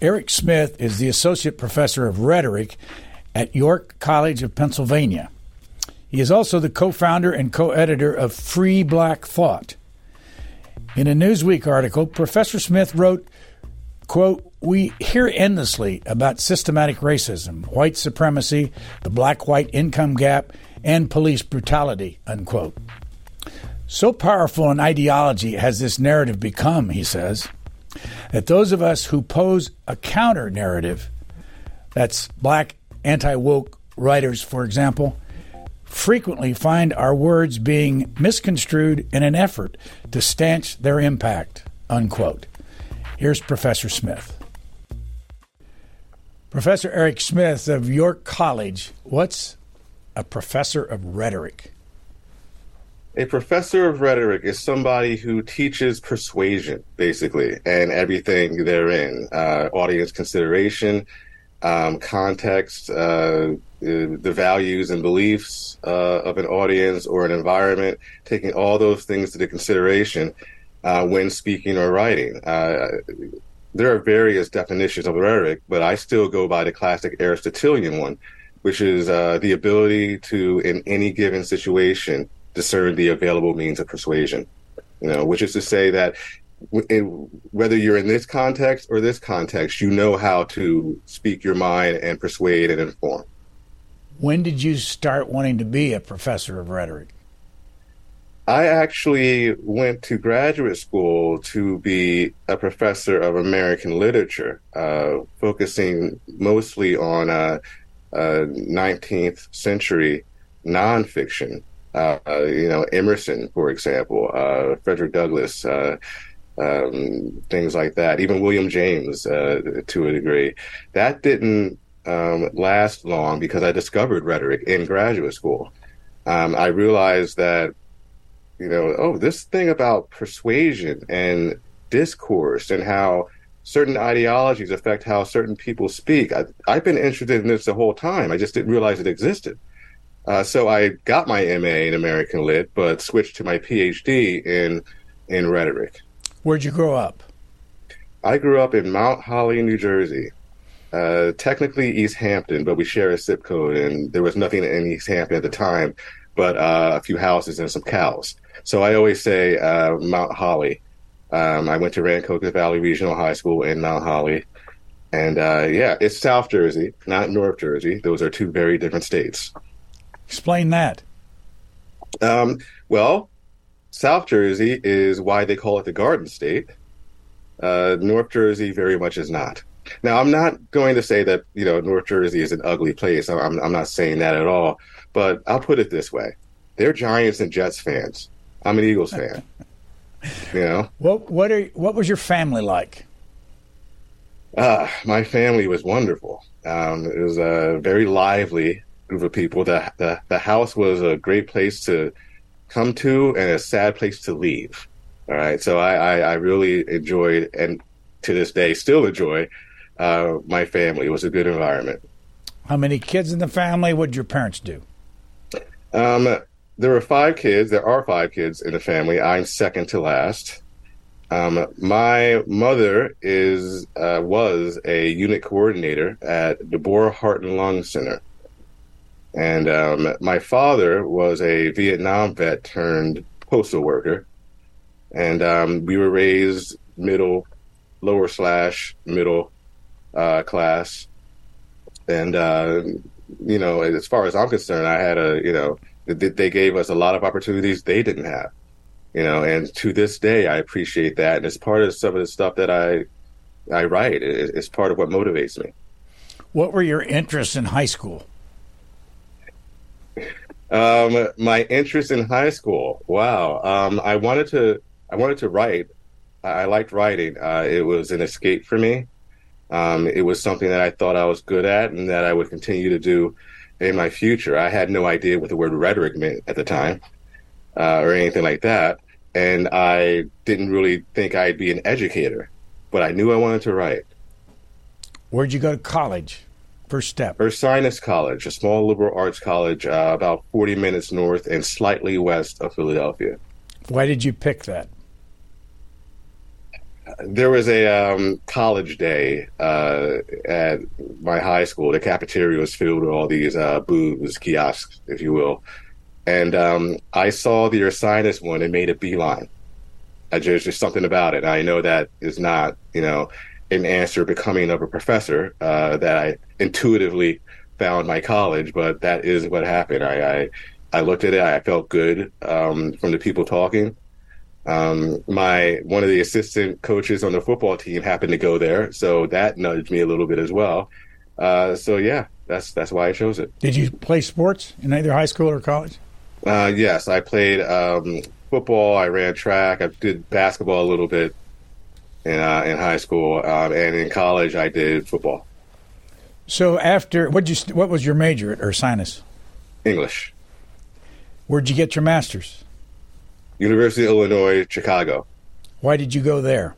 Erec Smith is the Associate Professor of Rhetoric at York College of Pennsylvania. He is also the co founder and co editor of Free Black Thought. In a Newsweek article, Professor Smith wrote, quote, We hear endlessly about systematic racism, white supremacy, the black white income gap, and police brutality, unquote. So powerful an ideology has this narrative become, he says, that those of us who pose a counter narrative, that's black anti woke writers, for example, frequently find our words being misconstrued in an effort to stanch their impact. Unquote. Here's Professor Smith. Professor Erec Smith of York College, what's a professor of rhetoric? A professor of rhetoric is somebody who teaches persuasion, basically, and everything therein uh, audience consideration, um, context, uh, the values and beliefs uh, of an audience or an environment, taking all those things into consideration uh, when speaking or writing. Uh, there are various definitions of rhetoric, but I still go by the classic Aristotelian one, which is uh, the ability to, in any given situation, discern the available means of persuasion. You know, which is to say that in, whether you're in this context or this context, you know how to speak your mind and persuade and inform. When did you start wanting to be a professor of rhetoric? I actually went to graduate school to be a professor of American literature, uh, focusing mostly on uh, uh, 19th century nonfiction. Uh, you know, Emerson, for example, uh, Frederick Douglass, uh, um, things like that. Even William James, to a degree. That didn't um, last long because I discovered rhetoric in graduate school. Um, I realized that, you know, oh, this thing about persuasion and discourse and how certain ideologies affect how certain people speak. I, have been interested in this the whole time. I just didn't realize it existed. Uh, so I got my MA in American Lit, but switched to my PhD in in rhetoric. Where'd you grow up? I grew up in Mount Holly, New Jersey uh, technically Eastampton, but we share a zip code, and there was nothing in Eastampton at the time, but uh, a few houses and some cows. So I always say uh, Mount Holly. Um, I went to Rancocas Valley Regional High School in Mount Holly, and uh, yeah, it's South Jersey, not North Jersey. Those are two very different states. Explain that. Um, well, South Jersey is why they call it the Garden State. Uh, North Jersey very much is not. Now, I'm not going to say that you know North Jersey is an ugly place. I'm I'm not saying that at all. But I'll put it this way: they're Giants and Jets fans. I'm an Eagles fan. you know what? What are what was your family like? Uh, my family was wonderful. Um, it was a very lively group of people. The, the the house was a great place to come to and a sad place to leave. All right, so I, I, I really enjoyed and to this day still enjoy uh, my family. It was a good environment. How many kids in the family? What did your parents do? Um, there were five kids. There are five kids in the family. I'm second to last. Um, my mother is uh, was a unit coordinator at Deborah Heart and Lung Center, and um, my father was a Vietnam vet turned postal worker, and um, we were raised middle, lower slash middle uh, class, and uh, you know, as far as I'm concerned, I had a you know they gave us a lot of opportunities they didn't have, you know, and to this day I appreciate that, and it's part of some of the stuff that I I write. It's part of what motivates me. What were your interests in high school? Um, my interest in high school. Wow. Um, I wanted to. I wanted to write. I, liked writing. Uh, it was an escape for me. Um, it was something that I thought I was good at and that I would continue to do in my future. I had no idea what the word rhetoric meant at the time uh, or anything like that. And I didn't really think I'd be an educator, but I knew I wanted to write. Where'd you go to college? First step. Ursinus College, a small liberal arts college uh, about 40 minutes north and slightly west of Philadelphia. Why did you pick that? there was a um, college day uh, at my high school. The cafeteria was filled with all these uh, booths, kiosks, if you will. And um, I saw the Ursinus one and made a beeline. I just, just something about it. I know that is not, you know, an answer becoming of a professor uh, that I intuitively found my college, but that is what happened. I, I, I looked at it. I felt good um, from the people talking. Um, my one of the assistant coaches on the football team happened to go there, so that nudged me a little bit as well. Uh, so yeah, that's that's why I chose it. Did you play sports in either high school or college? Uh, yes, I played um, football. I ran track. I did basketball a little bit in uh, in high school, um, and in college I did football. So after what you what was your major at Ursinus? English. Where'd you get your master's? University of Illinois, Chicago. Why did you go there?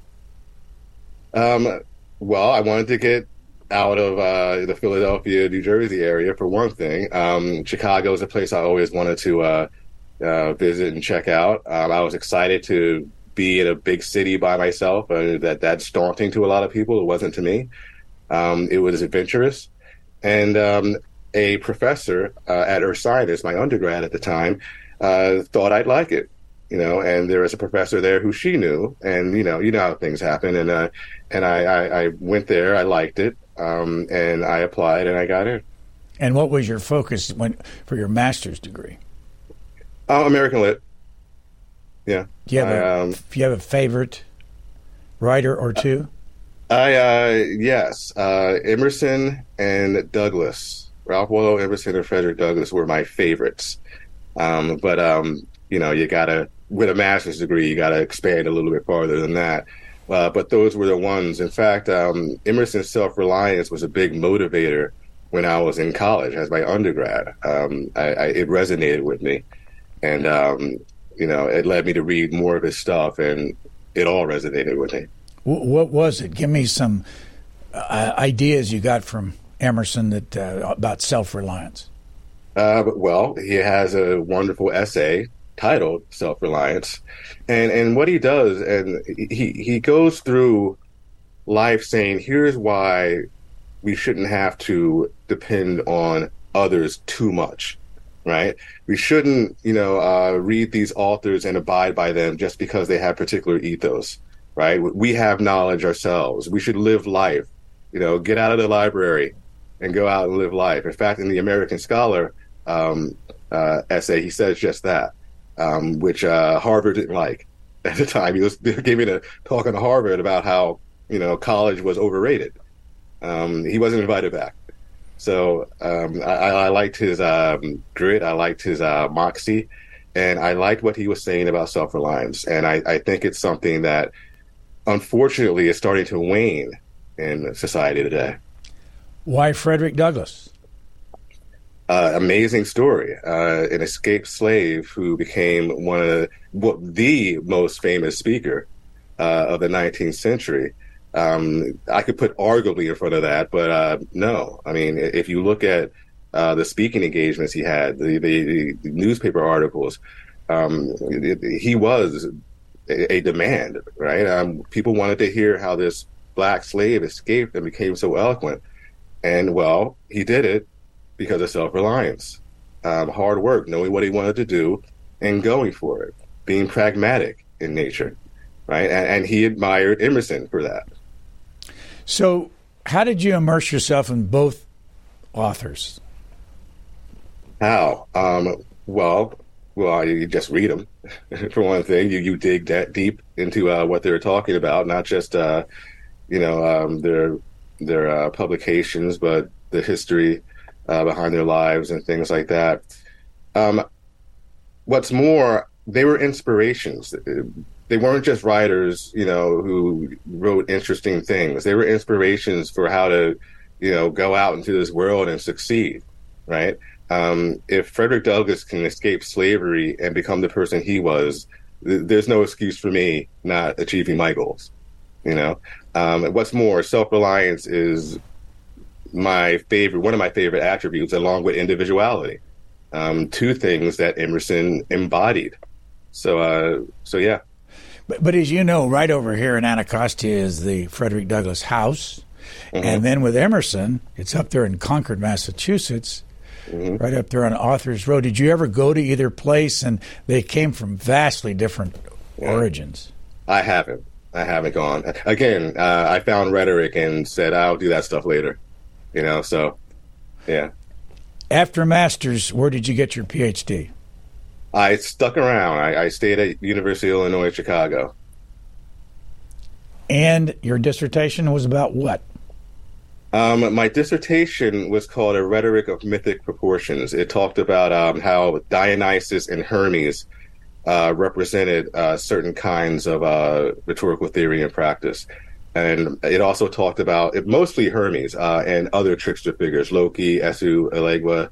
Um, well, I wanted to get out of uh, the Philadelphia, New Jersey area for one thing. Um, Chicago is a place I always wanted to uh, uh, visit and check out. Um, I was excited to be in a big city by myself. Uh, that that's daunting to a lot of people. It wasn't to me. Um, it was adventurous, and um, a professor uh, at Ursinus, my undergrad at the time, uh, thought I'd like it you know, and there was a professor there who she knew, and you know, you know how things happen, and uh, and I, I, I went there, I liked it, um, and I applied, and I got in. And what was your focus when for your master's degree? Uh, American Lit. Yeah. Do you have, I, a, um, you have a favorite writer or two? I uh, yes, uh, Emerson and Douglass, Ralph Waldo Emerson and Frederick Douglass were my favorites. Um, but um, you know, you gotta with a master's degree, you got to expand a little bit farther than that. Uh, but those were the ones. In fact, um, Emerson's self reliance was a big motivator when I was in college as my undergrad. Um, I, I, it resonated with me, and um, you know, it led me to read more of his stuff, and it all resonated with me. What was it? Give me some uh, ideas you got from Emerson that uh, about self reliance. Uh, well, he has a wonderful essay titled Self Reliance. And and what he does, and he he goes through life saying, here's why we shouldn't have to depend on others too much, right? We shouldn't, you know, uh, read these authors and abide by them just because they have particular ethos, right? We have knowledge ourselves. We should live life, you know, get out of the library and go out and live life. In fact, in the American Scholar um, uh, essay, he says just that um, which uh, Harvard didn't like at the time. He was giving a talk on Harvard about how you know college was overrated. Um, he wasn't invited back. So um, I, I, liked his um, grit. I liked his uh, moxie, and I liked what he was saying about self reliance. And I, I think it's something that, unfortunately, is starting to wane in society today. Why Frederick Douglass? uh, amazing story. Uh, an escaped slave who became one of the, well, the most famous speaker uh, of the 19th century. Um, I could put arguably in front of that, but uh, no. I mean, if you look at uh, the speaking engagements he had, the, the, the newspaper articles, um, he was a, a demand, right? Um, people wanted to hear how this black slave escaped and became so eloquent. And well, he did it because of self reliance, um, hard work, knowing what he wanted to do, and going for it, being pragmatic in nature, right? And, and he admired Emerson for that. So, how did you immerse yourself in both authors? How? Um, well, well, you just read them for one thing. You you dig that deep into uh, what they're talking about, not just uh, you know um, their their uh, publications, but the history uh, behind their lives and things like that. Um, what's more, they were inspirations. They weren't just writers, you know, who wrote interesting things. They were inspirations for how to, you know, go out into this world and succeed, right? Um, if Frederick Douglass can escape slavery and become the person he was, th- there's no excuse for me not achieving my goals. You know, um, what's more, self reliance is my favorite, one of my favorite attributes, along with individuality. Um, two things that Emerson embodied. So, uh, so yeah. But, but as you know, right over here in Anacostia is the Frederick Douglass House. Mm-hmm. And then with Emerson, it's up there in Concord, Massachusetts, Mm-hmm. right up there on Authors Road. Did you ever go to either place? And they came from vastly different origins. I haven't. I haven't gone. Again, uh, I found rhetoric and said I'll do that stuff later. You know, so yeah. After master's, where did you get your PhD? I stuck around. I, I stayed at University of Illinois Chicago. And your dissertation was about what? Um, my dissertation was called A Rhetoric of Mythic Proportions. It talked about um, how Dionysus and Hermes uh, represented uh, certain kinds of uh, rhetorical theory and practice. And it also talked about it, mostly Hermes uh, and other trickster figures, Loki, Esu, Elegua.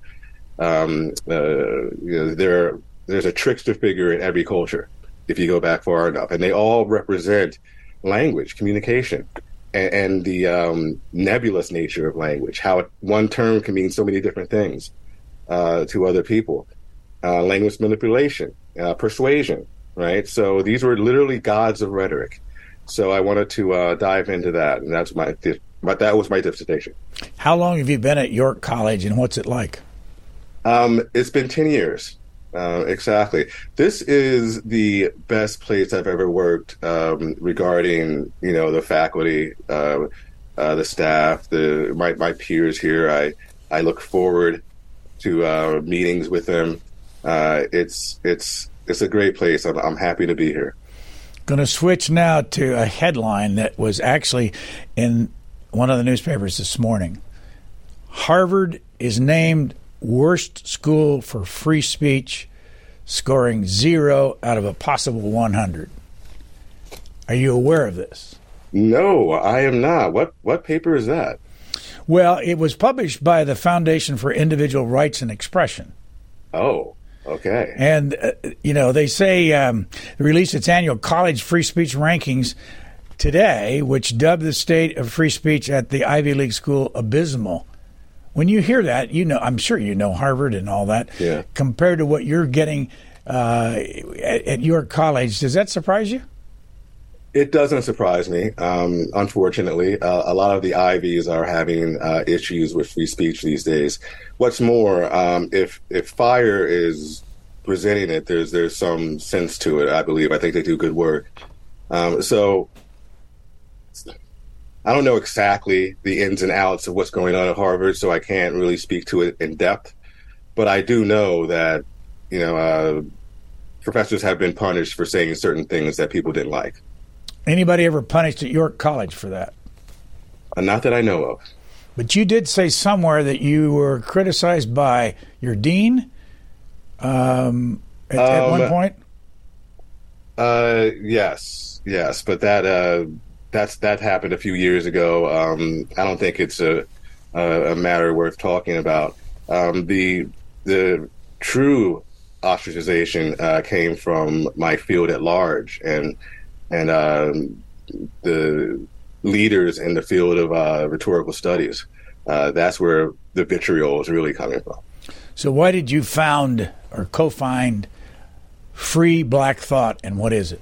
Um, uh, you know, there, there's a trickster figure in every culture if you go back far enough, and they all represent language, communication, and, and the um, nebulous nature of language. How one term can mean so many different things uh, to other people. Uh, language manipulation, uh, persuasion, right? So these were literally gods of rhetoric. So I wanted to uh, dive into that, and that's my, my that was my dissertation. How long have you been at York College, and what's it like? Um, it's been ten years. Uh, exactly. This is the best place I've ever worked um, regarding, you know, the faculty, uh, uh, the staff, the my, my peers here. I I look forward to uh, meetings with them. Uh, it's it's it's a great place. I'm, I'm happy to be here. Going to switch now to a headline that was actually in one of the newspapers this morning. Harvard is named worst school for free speech, scoring zero out of a possible 100. Are you aware of this? No, I am not. What what paper is that? Well, it was published by the Foundation for Individual Rights and Expression. Oh, okay. And, uh, you know, they say um, it released its annual college free speech rankings today, which dubbed the state of free speech at the Ivy League school abysmal. When you hear that, you know, I'm sure you know Harvard and all that. Yeah. Compared to what you're getting uh, at, at your college, does that surprise you? It doesn't surprise me. Um, unfortunately, uh, a lot of the Ivies are having uh, issues with free speech these days. What's more, um, if if Fire is presenting it, there's there's some sense to it. I believe. I think they do good work. Um, so I don't know exactly the ins and outs of what's going on at Harvard, so I can't really speak to it in depth. But I do know that you know uh, professors have been punished for saying certain things that people didn't like. Anybody ever punished at York College for that? Uh, not that I know of. But you did say somewhere that you were criticized by your dean um, at, at Um, one point. Uh, yes, yes, but that uh, that's that happened a few years ago. Um, I don't think it's a a, a matter worth talking about. Um, the the true ostracization uh, came from my field at large, and and um, the leaders in the field of uh, rhetorical studies. Uh, that's where the vitriol is really coming from. So, why did you found or co-find Free Black Thought, and what is it?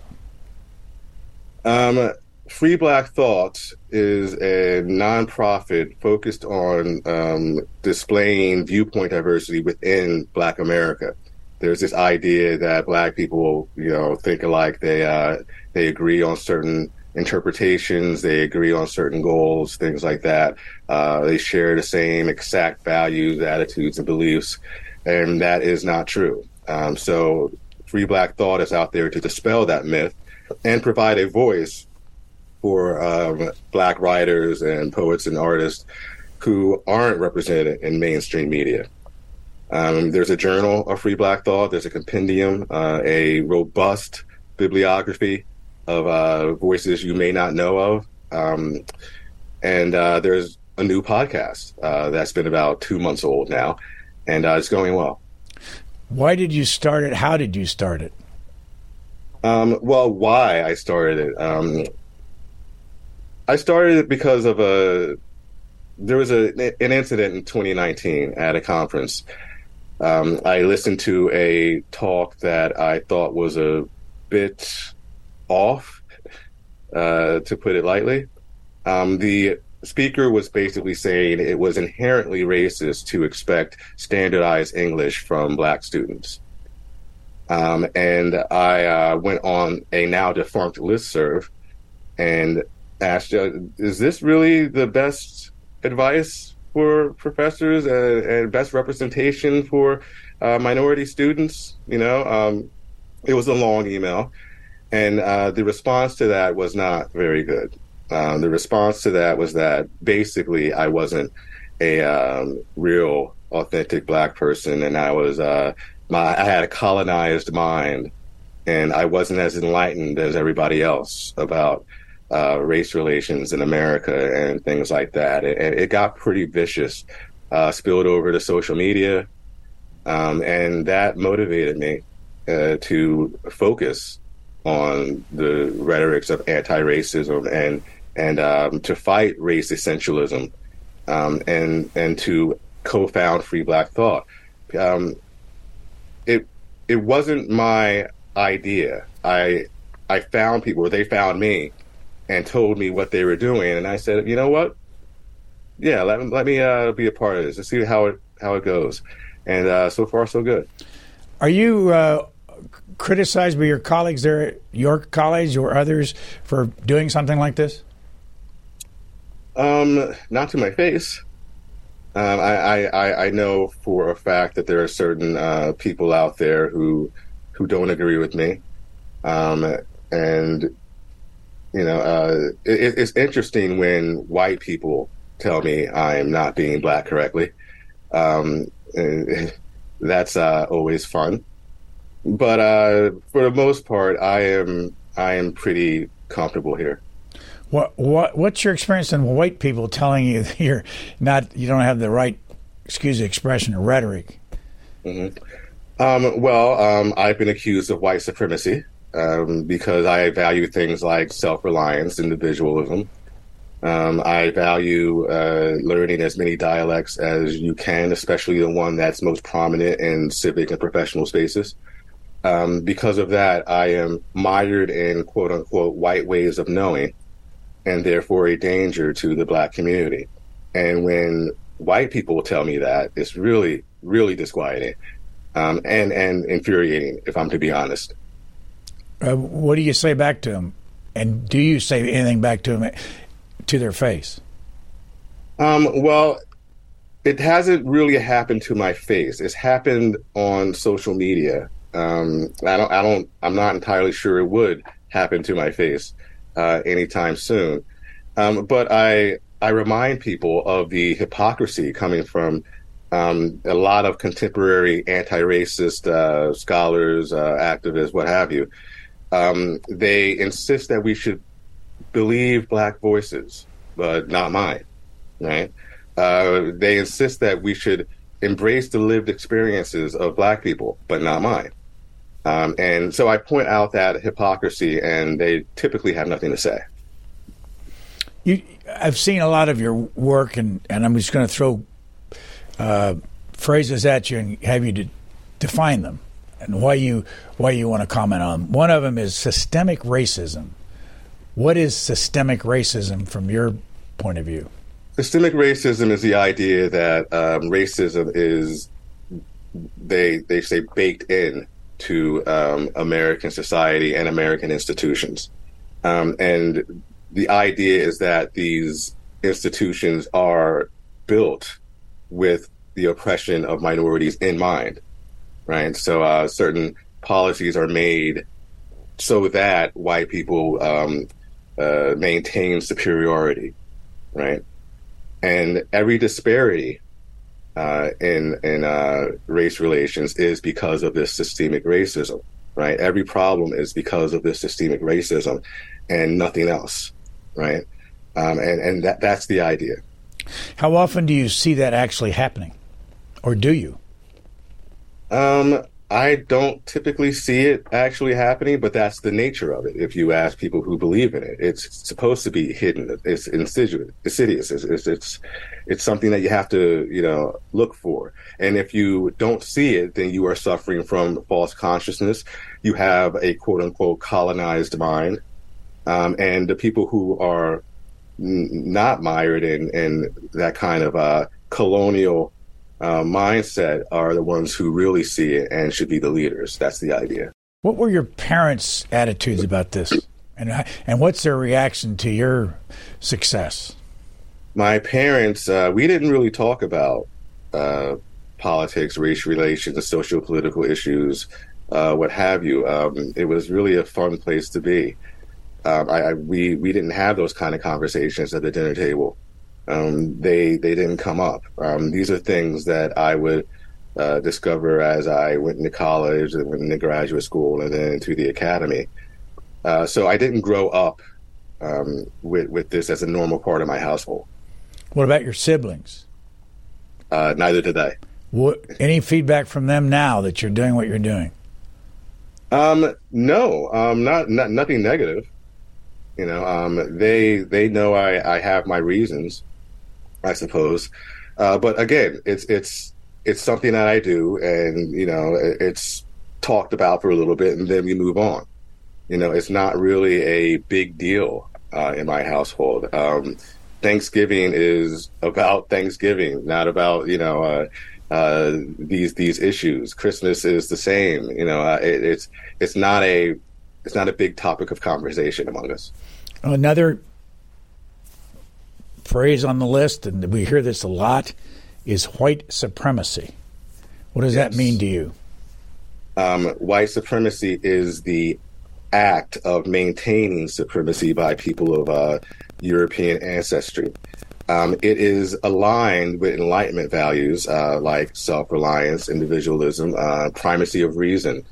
Um, Free Black Thought is a nonprofit focused on um, displaying viewpoint diversity within Black America. There's this idea that Black people, you know, think alike. They uh, they agree on certain interpretations. They agree on certain goals, things like that. Uh, they share the same exact values, attitudes, and beliefs, and that is not true. Um, so, Free Black Thought is out there to dispel that myth and provide a voice for um, black writers and poets and artists who aren't represented in mainstream media. Um, there's a journal of Free Black Thought. There's a compendium, uh, a robust bibliography of uh, voices you may not know of, um, and uh, there's a new podcast uh, that's been about two months old now, and uh, it's going well. Why did you start it? How did you start it? Um, well, why I started it? Um, I started it because of a there was a an incident in 2019 at a conference. Um, I listened to a talk that I thought was a bit off, uh, to put it lightly. Um, the speaker was basically saying it was inherently racist to expect standardized English from black students. Um, and I uh, went on a now defunct listserv and asked, uh, is this really the best advice for professors and, and best representation for uh, minority students? You know, um, it was a long email. And uh, the response to that was not very good. Um, the response to that was that basically I wasn't a um, real, authentic black person, and I was uh, my I had a colonized mind, and I wasn't as enlightened as everybody else about uh, race relations in America and things like that. And it, got pretty vicious, uh, spilled over to social media, um, and that motivated me uh, to focus on the rhetorics of anti-racism and and um, to fight race essentialism um, and and to co-found Free Black Thought. Um, it it wasn't my idea. I I found people, they found me, and told me what they were doing, and I said, you know what? Yeah, let, let me uh, be a part of this. Let's see how it how it goes. And uh, so far, so good. Are you uh, criticized by your colleagues there at York College or others for doing something like this? Um, not to my face. Um, I, I, I know for a fact that there are certain uh, people out there who who don't agree with me, um, and you know, uh, it, it's interesting when white people tell me I'm not being black correctly. Um, that's uh, always fun, but uh, for the most part, I am I am pretty comfortable here. What what what's your experience in white people telling you that you're not you don't have the right excuse the expression or rhetoric? Mm-hmm. Um, well, um, I've been accused of white supremacy um, because I value things like self reliance, individualism. Um, I value uh, learning as many dialects as you can, especially the one that's most prominent in civic and professional spaces. Um, because of that, I am mired in quote unquote white ways of knowing and therefore a danger to the black community. And when white people tell me that, it's really, really disquieting um, and, and infuriating, if I'm to be honest. Uh, what do you say back to them? And do you say anything back to them to their face? Um, well, it hasn't really happened to my face. It's happened on social media. Um, I don't, I don't, I'm not entirely sure it would happen to my face uh, anytime soon. Um, but I I remind people of the hypocrisy coming from um, a lot of contemporary anti-racist uh, scholars, uh, activists, what have you. Um, they insist that we should believe black voices, but not mine. Right? Uh, they insist that we should embrace the lived experiences of black people, but not mine. Um, and so I point out that hypocrisy, and they typically have nothing to say. You, I've seen a lot of your work, and, and I'm just going to throw uh, phrases at you and have you to define them and why you why you want to comment on. One of them is systemic racism. What is systemic racism from your point of view? Systemic racism is the idea that um, racism is they they say baked in to um, American society and American institutions. Um, and the idea is that these institutions are built with the oppression of minorities in mind, right? So uh, certain policies are made so that white people um, uh, maintain superiority, right? And every disparity uh, in in uh, race relations is because of this systemic racism, right? Every problem is because of this systemic racism, and nothing else, right? Um, and and that that's the idea. How often do you see that actually happening, or do you? Um, I don't typically see it actually happening, but that's the nature of it. If you ask people who believe in it, it's supposed to be hidden. It's insidious. It's, it's, it's, it's something that you have to, you know, look for. And if you don't see it, then you are suffering from false consciousness. You have a quote unquote colonized mind. Um, and the people who are n- not mired in, in that kind of, uh, colonial uh, mindset are the ones who really see it and should be the leaders. That's the idea. What were your parents' attitudes about this, and and what's their reaction to your success? My parents, uh, we didn't really talk about uh, politics, race relations, social political issues, uh, what have you. Um, it was really a fun place to be. Um, I, I, we we didn't have those kind of conversations at the dinner table um, they they didn't come up. Um, these are things that I would uh, discover as I went into college and went into graduate school and then into the academy. Uh, so I didn't grow up um, with with this as a normal part of my household. What about your siblings? Uh, neither did I. What any feedback from them now that you're doing what you're doing? Um, no, um, not, not nothing negative. You know, um, they they know I, I have my reasons. I suppose. Uh, but again, it's it's it's something that I do, and you know, it's talked about for a little bit, and then we move on. You know, it's not really a big deal uh, in my household. Um, Thanksgiving is about Thanksgiving, not about you know uh, uh, these these issues. Christmas is the same. You know, uh, it, it's it's not a it's not a big topic of conversation among us. Another phrase on the list, and we hear this a lot, is white supremacy. What does yes. that mean to you? Um, white supremacy is the act of maintaining supremacy by people of uh, European ancestry. Um, it is aligned with Enlightenment values uh, like self reliance, individualism, uh, primacy of reason,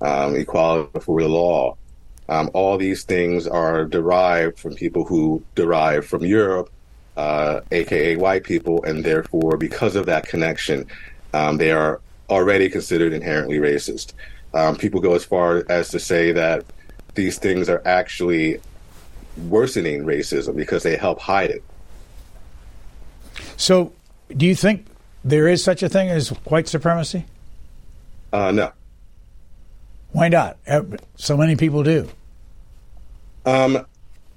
um, equality before the law. Um, all these things are derived from people who derive from Europe uh, aka white people, and therefore, because of that connection, um, they are already considered inherently racist. Um, people go as far as to say that these things are actually worsening racism because they help hide it. So, do you think there is such a thing as white supremacy? Uh, no. Why not? So many people do. Um,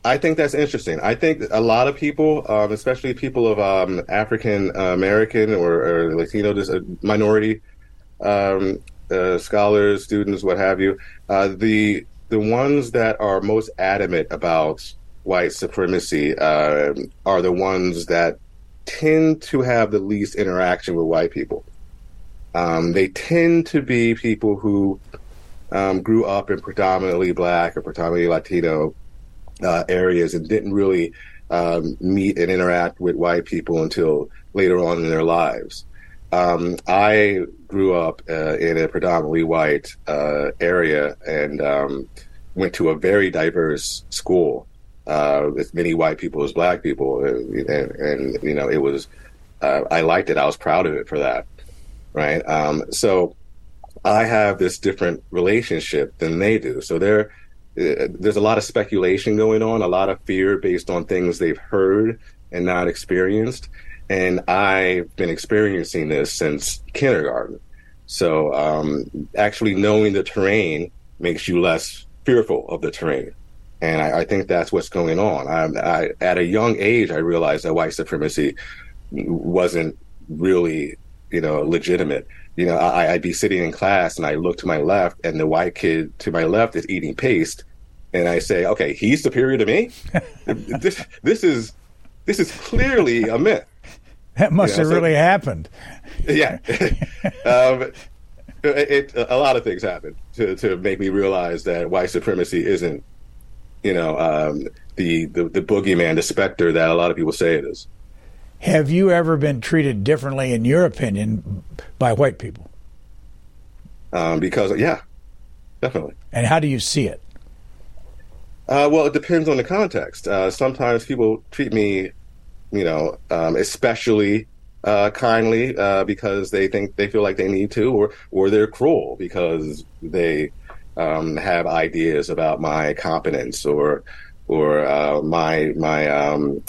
I think that's interesting. I think a lot of people, um, especially people of um, African American or, or, Latino uh, minority um, uh, scholars, students, what have you, uh, the the ones that are most adamant about white supremacy uh, are the ones that tend to have the least interaction with white people. Um, they tend to be people who um, grew up in predominantly black or predominantly Latino uh, areas and didn't really um, meet and interact with white people until later on in their lives. Um, I grew up uh, in a predominantly white uh, area and um, went to a very diverse school uh, with many white people as black people, and, and, and you know it was uh, I liked it. I was proud of it for that, right? Um, so I have this different relationship than they do. So they're uh, there's a lot of speculation going on, a lot of fear based on things they've heard and not experienced. And I've been experiencing this since kindergarten. So um, actually knowing the terrain makes you less fearful of the terrain. And I, I think that's what's going on. I, I, at a young age, I realized that white supremacy wasn't really, you know, legitimate. You know, I, I'd be sitting in class and I look to my left, and the white kid to my left is eating paste, and I say, okay, he's superior to me. this this is this is clearly a myth. That must you know, have so, really happened. Yeah, um, it, it, a lot of things happened to to make me realize that white supremacy isn't, you know, um, the, the the boogeyman, the specter that a lot of people say it is. Have you ever been treated differently, in your opinion, by white people? Um, because yeah, definitely. And how do you see it? Uh, well, it depends on the context. Uh, sometimes people treat me, you know, um, especially uh, kindly uh, because they think they feel like they need to, or or they're cruel because they um, have ideas about my competence or or uh, my my um,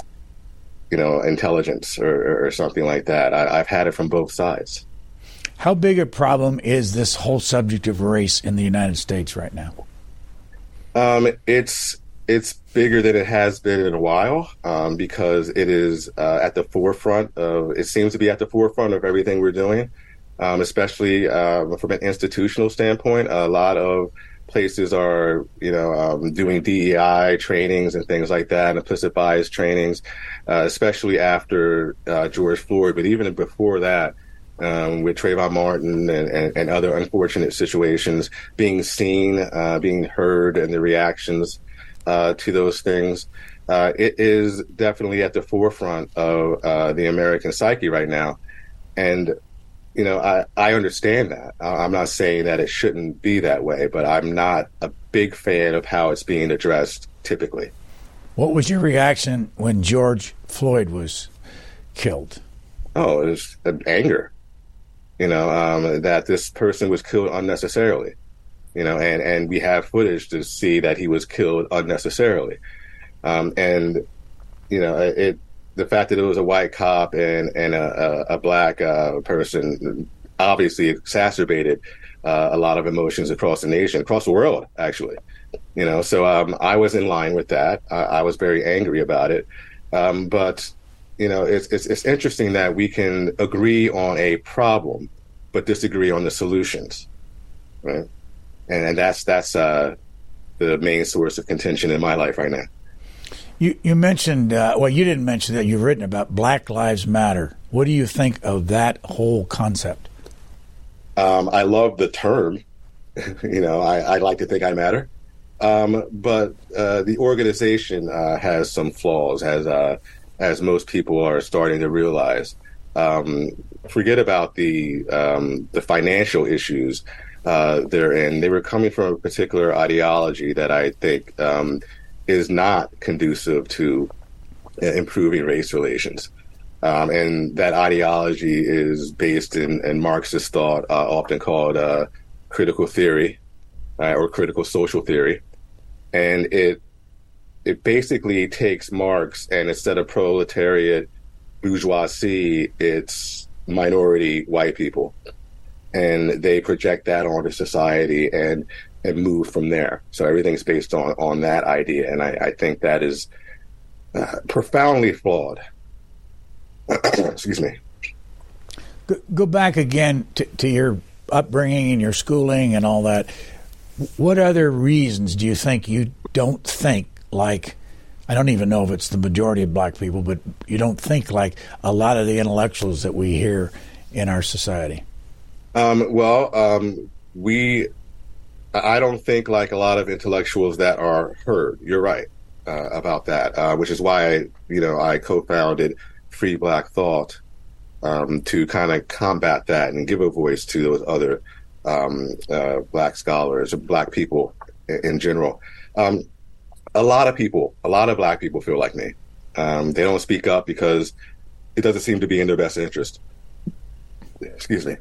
you know intelligence or, or something like that. I, have had it from both sides. How big a problem is this whole subject of race in the United States right now? Um, it's it's bigger than it has been in a while um, because it is uh, at the forefront of. It seems to be at the forefront of everything we're doing, um, especially uh, from an institutional standpoint. A lot of places are, you know, um, doing DEI trainings and things like that, and implicit bias trainings, uh, especially after uh, George Floyd. But even before that, um, with Trayvon Martin and, and, and, other unfortunate situations, being seen, uh, being heard, and the reactions uh, to those things. Uh, it is definitely at the forefront of uh, the American psyche right now. And you know, I, I understand that. I'm not saying that it shouldn't be that way, but I'm not a big fan of how it's being addressed typically. What was your reaction when George Floyd was killed? Oh, it was anger. You know, um, that this person was killed unnecessarily. You know, and, and we have footage to see that he was killed unnecessarily. Um, and, you know, it, the fact that it was a white cop and and a, a, a black uh, person obviously exacerbated uh, a lot of emotions across the nation, across the world, actually. You know, so um, I was in line with that. I, I was very angry about it, um, but you know, it's, it's it's interesting that we can agree on a problem, but disagree on the solutions, right? And, and that's that's uh, the main source of contention in my life right now. You you mentioned uh, well, you didn't mention that you've written about Black Lives Matter. What do you think of that whole concept? Um, I love the term. you know, I, I, like to think I matter, um, but uh, the organization uh, has some flaws, as uh, as most people are starting to realize. Um, forget about the um, the financial issues uh, they're in. They were coming from a particular ideology that I think um, is not conducive to uh, improving race relations. Um, and that ideology is based in, in Marxist thought, uh, often called uh, critical theory uh, or critical social theory. And it it basically takes Marx and instead of proletariat bourgeoisie, it's minority white people. And they project that onto society. And and move from there. So everything's based on on that idea, and I, I think that is uh, profoundly flawed. Excuse me. Go, go back again to, to your upbringing and your schooling and all that. What other reasons do you think you don't think like? I don't even know if it's the majority of black people, but you don't think like a lot of the intellectuals that we hear in our society. Um, well, um, we I don't think like a lot of intellectuals that are heard. You're right uh, about that, uh, which is why I, you know I co-founded Free Black Thought um, to kind of combat that and give a voice to those other um, uh, black scholars, black people in, in general. Um, a lot of people, a lot of black people feel like me. Um, they don't speak up because it doesn't seem to be in their best interest. Excuse me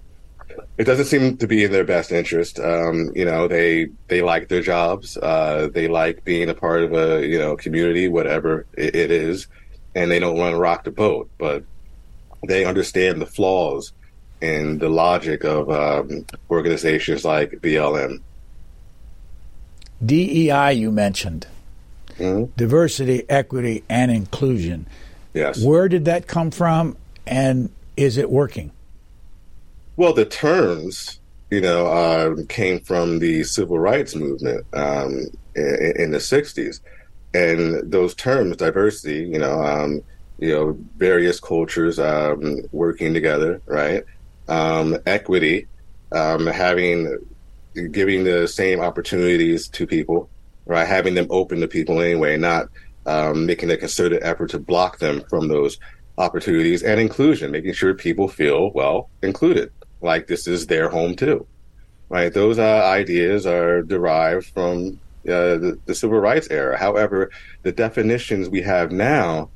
it doesn't seem to be in their best interest. Um, you know, they they like their jobs. Uh, they like being a part of a you know community, whatever it, it is, and they don't want to rock the boat. But they understand the flaws in the logic of um, organizations like BLM. DEI, you mentioned mm-hmm. diversity, equity, and inclusion. Yes. Where did that come from, and is it working? Well, the terms, you know, uh, came from the civil rights movement um, in, in, the '60s, and those terms, diversity, you know, um, you know, various cultures um, working together, right? Um, equity, um, having, giving the same opportunities to people, right? Having them open to people anyway, not making a concerted effort to block them from those opportunities, and inclusion, making sure people feel well included like this is their home too, right? Those uh, ideas are derived from uh, the, the, civil rights era. However, the definitions we have now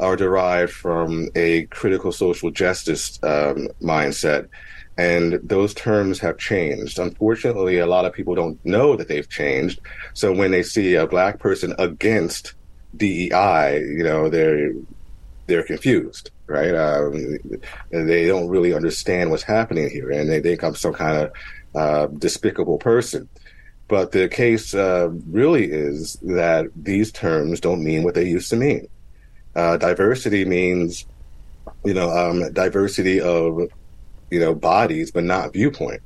are derived from a critical social justice um, mindset. And those terms have changed. Unfortunately, a lot of people don't know that they've changed. So when they see a black person against DEI, you know, they're they're confused, right? Um, they don't really understand what's happening here, and they think I'm some kind of uh, despicable person. But the case uh, really is that these terms don't mean what they used to mean. Uh, diversity means, you know, um, diversity of, you know, bodies, but not viewpoint,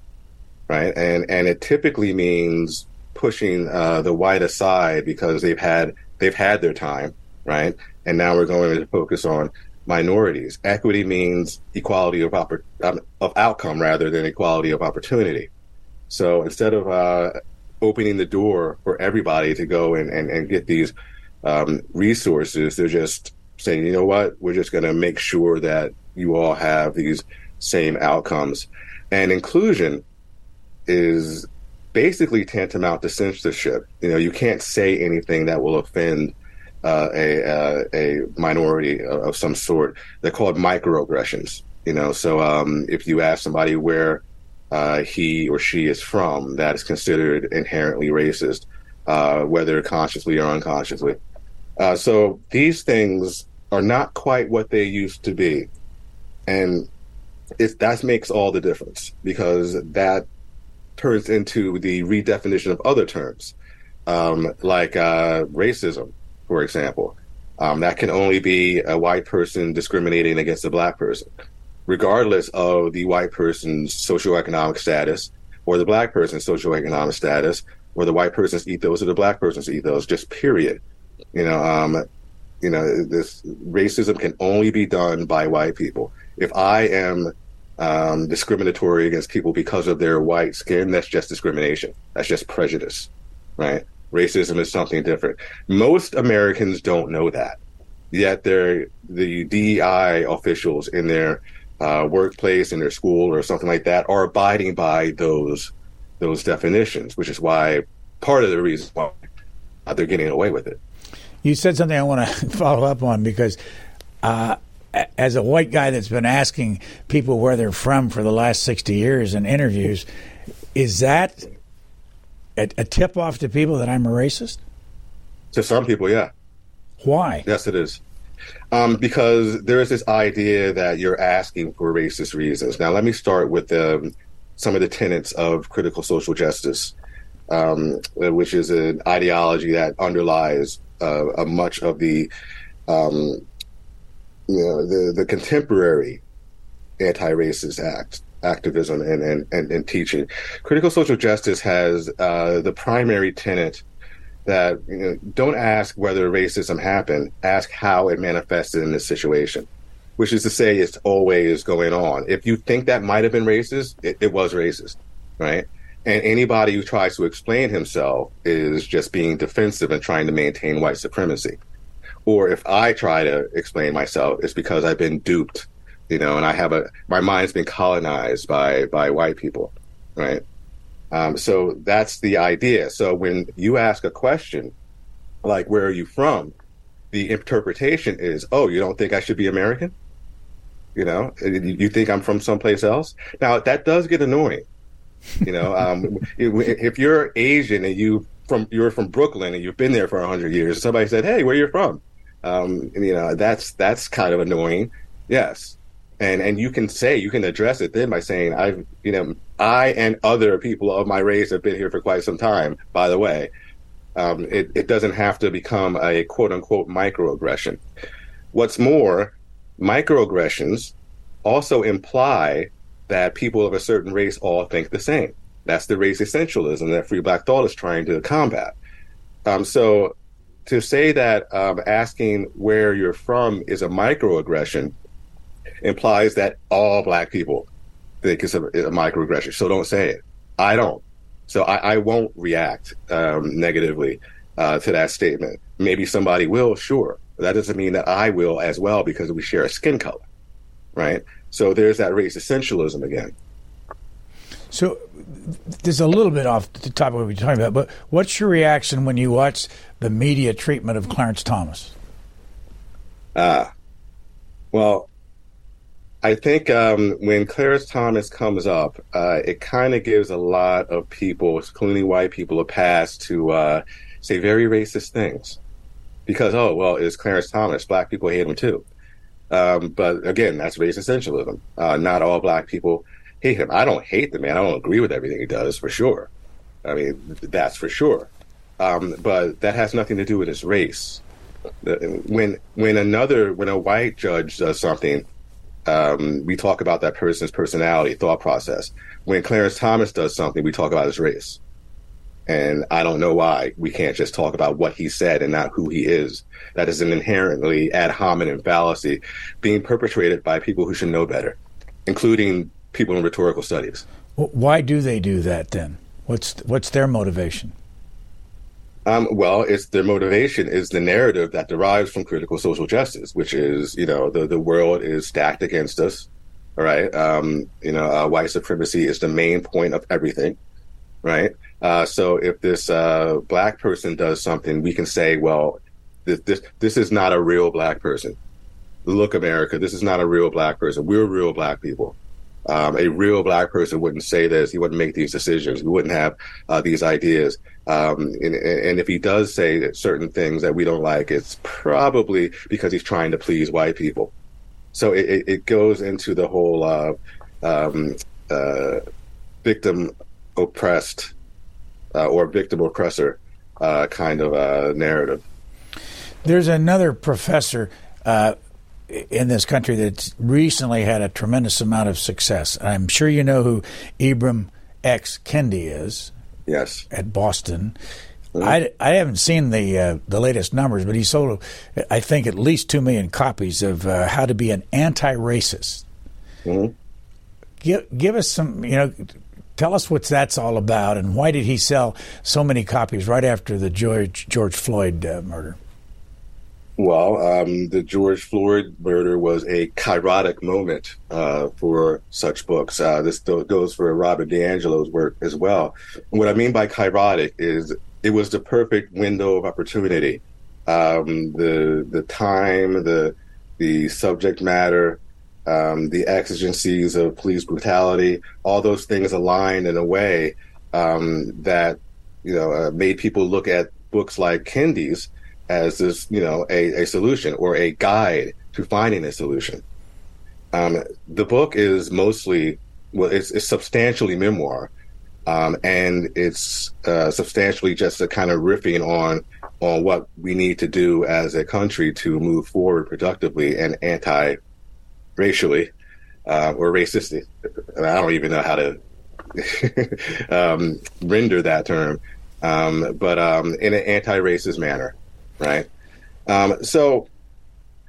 right? And and it typically means pushing uh, the white aside because they've had they've had their time, right? And now we're going to focus on minorities. Equity means equality of oppor- um, of outcome rather than equality of opportunity. So instead of uh, opening the door for everybody to go and, and, and get these um, resources. They're just saying, you know what, we're just going to make sure that you all have these same outcomes. And inclusion is basically tantamount to censorship. You know, you can't say anything that will offend uh, a, uh, a minority of, some sort. They're called microaggressions. You know, so um, if you ask somebody where uh, he or she is from that is considered inherently racist, uh, whether consciously or unconsciously. Uh, so these things are not quite what they used to be, and it that makes all the difference because that turns into the redefinition of other terms, um, like uh, racism, for example. Um, that can only be a white person discriminating against a black person regardless of the white person's socioeconomic status or the black person's socioeconomic status or the white person's ethos or the black person's ethos, just period. You know, um, you know, this racism can only be done by white people. If I am um, discriminatory against people because of their white skin, that's just discrimination. That's just prejudice, right? Racism is something different. Most Americans don't know that. Yet they're the DEI officials in their uh, workplace in their school or something like that are abiding by those those definitions, which is why part of the reason why they're getting away with it. You said something I want to follow up on because. Uh, as a white guy that's been asking people where they're from for the last 60 years in interviews, is that a, a tip off to people that I'm a racist? To some people, yeah. Why? Yes, it is. Um, because there is this idea that you're asking for racist reasons. Now, let me start with um, some of the tenets of critical social justice, um, which is an ideology that underlies uh, much of the, um, you know, the, the contemporary anti-racist act activism and, and, and, and, teaching. Critical social justice has uh, the primary tenet that you know, don't ask whether racism happened, ask how it manifested in this situation, which is to say it's always going on. If you think that might have been racist, it, it was racist, right? And anybody who tries to explain himself is just being defensive and trying to maintain white supremacy. Or if I try to explain myself, it's because I've been duped, you know, and I have a my mind's been colonized by by white people, right? Um, so that's the idea. So when you ask a question like, where are you from? The interpretation is, oh, you don't think I should be American? You know, you think I'm from someplace else? Now, that does get annoying. You know, um, if you're Asian and you from you're from Brooklyn and you've been there for hundred years, somebody said, "Hey, where you from?" Um, you know, that's that's kind of annoying. Yes, and and you can say you can address it then by saying I've you know I and other people of my race have been here for quite some time. By the way, um, it it doesn't have to become a quote unquote microaggression. What's more, microaggressions also imply that people of a certain race all think the same. That's the race essentialism that Free Black Thought is trying to combat. Um, so to say that um, asking where you're from is a microaggression implies that all black people think it's a, a microaggression. So don't say it. I don't. So I, I won't react um, negatively uh, to that statement. Maybe somebody will, sure. But that doesn't mean that I will as well because we share a skin color, right? So there's that race essentialism again. So there's a little bit off the topic we are talking about, but what's your reaction when you watch the media treatment of Clarence Thomas? Ah, Well, I think um, when Clarence Thomas comes up, uh, it kind of gives a lot of people, including white people, a pass to uh, say very racist things. Because, oh, well, it's Clarence Thomas. Black people hate him too. Um, but again, that's race essentialism. Uh, not all black people hate him. I don't hate the man. I don't agree with everything he does, for sure. I mean, that's for sure. Um, but that has nothing to do with his race. When when another when a white judge does something um, we talk about that person's personality, thought process. When Clarence Thomas does something, we talk about his race. And I don't know why we can't just talk about what he said and not who he is. That is an inherently ad hominem fallacy being perpetrated by people who should know better, including people in rhetorical studies. Why do they do that then? What's what's their motivation? Um, well, it's their motivation is the narrative that derives from critical social justice, which is, you know, the, the world is stacked against us. All right. Um, you know, uh, white supremacy is the main point of everything. Right. Uh, so if this uh, black person does something, we can say, well, this, this, this is not a real black person. Look, America, this is not a real black person. We're real black people. Um, a real black person wouldn't say this. He wouldn't make these decisions. He wouldn't have uh, these ideas. Um, and, and, if he does say certain things that we don't like, it's probably because he's trying to please white people. So it, it goes into the whole uh, um, uh, victim oppressed uh, or victim oppressor uh, kind of uh, narrative. There's another professor uh, in this country that's recently had a tremendous amount of success. I'm sure you know who Ibram X. Kendi is. Yes. At Boston. Mm-hmm. I, I haven't seen the uh, the latest numbers, but he sold, I think, at least two million copies of uh, How to Be an Anti-Racist. Mm-hmm. Give give us some, you know, tell us what that's all about, and why did he sell so many copies right after the George George Floyd uh, murder? Well, um, the George Floyd murder was a kairotic moment uh, for such books. Uh, this goes for Robin DiAngelo's work as well. What I mean by kairotic is it was the perfect window of opportunity. Um, the the time, the the subject matter, um, the exigencies of police brutality, all those things aligned in a way um, that you know uh, made people look at books like Kendi's as this, you know, a, a solution or a guide to finding a solution. Um, the book is mostly, well, it's, it's substantially memoir, um, and it's uh, substantially just a kind of riffing on on what we need to do as a country to move forward productively and anti-racially uh, or racist. I don't even know how to um, render that term, um, but um, in an anti-racist manner right? Um, so,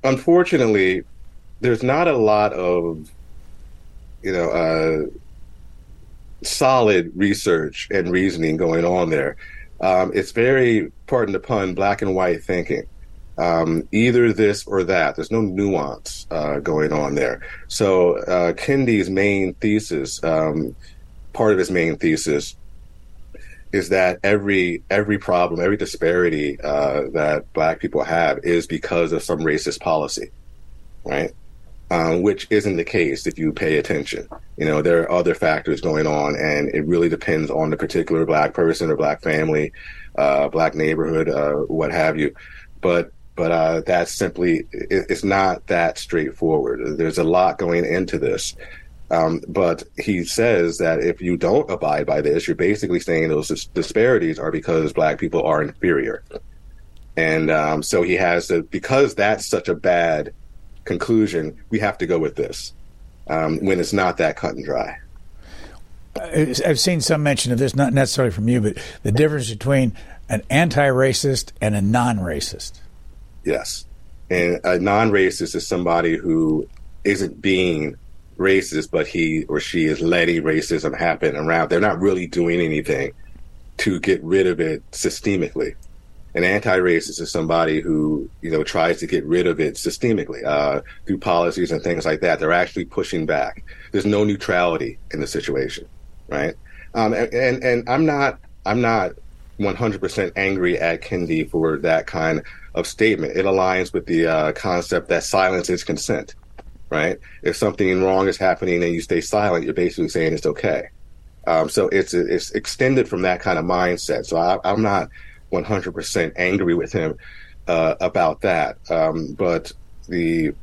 unfortunately, there's not a lot of, you know, uh, solid research and reasoning going on there. Um, it's very, pardon the pun, black and white thinking. Um, either this or that. There's no nuance uh, going on there. So uh, Kendi's main thesis, um, part of his main thesis, is that every every problem, every disparity uh, that Black people have is because of some racist policy, right? Um, which isn't the case if you pay attention. You know, there are other factors going on, and it really depends on the particular Black person or Black family, uh, Black neighborhood, uh, what have you. But but uh, that's simply it, it's not that straightforward. There's a lot going into this. Um, but he says that if you don't abide by this, you're basically saying those disparities are because black people are inferior. And um, so he has to, because that's such a bad conclusion, we have to go with this um, when it's not that cut and dry. I've seen some mention of this, not necessarily from you, but the difference between an anti racist and a non racist. Yes. And a non racist is somebody who isn't being racist, but he or she is letting racism happen around. They're not really doing anything to get rid of it systemically. An anti-racist is somebody who, you know, tries to get rid of it systemically uh, through policies and things like that. They're actually pushing back. There's no neutrality in the situation, right? Um, and, and, and I'm not I'm not 100% angry at Kendi for that kind of statement. It aligns with the uh, concept that silence is consent right? If something wrong is happening and you stay silent, you're basically saying it's okay. Um, so it's it's extended from that kind of mindset. So I, am not 100% angry with him uh, about that, um, but the,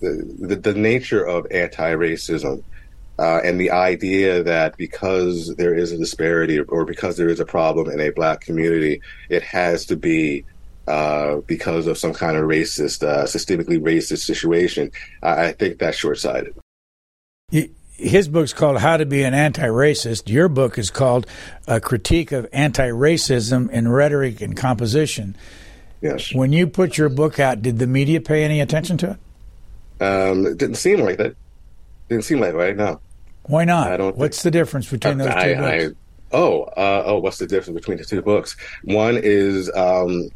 the the nature of anti-racism uh, and the idea that because there is a disparity or because there is a problem in a black community, it has to be uh, because of some kind of racist, uh, systemically racist situation. I, I think that's short sighted. His book's called How to Be an Anti Racist. Your book is called A Critique of Anti Racism in Rhetoric and Composition. Yes. When you put your book out, did the media pay any attention to it? Um, it didn't seem like that. Didn't seem like right now. Why not? I don't. What's think, the difference between those I, two books? I, oh, uh, oh, what's the difference between the two books? One is um,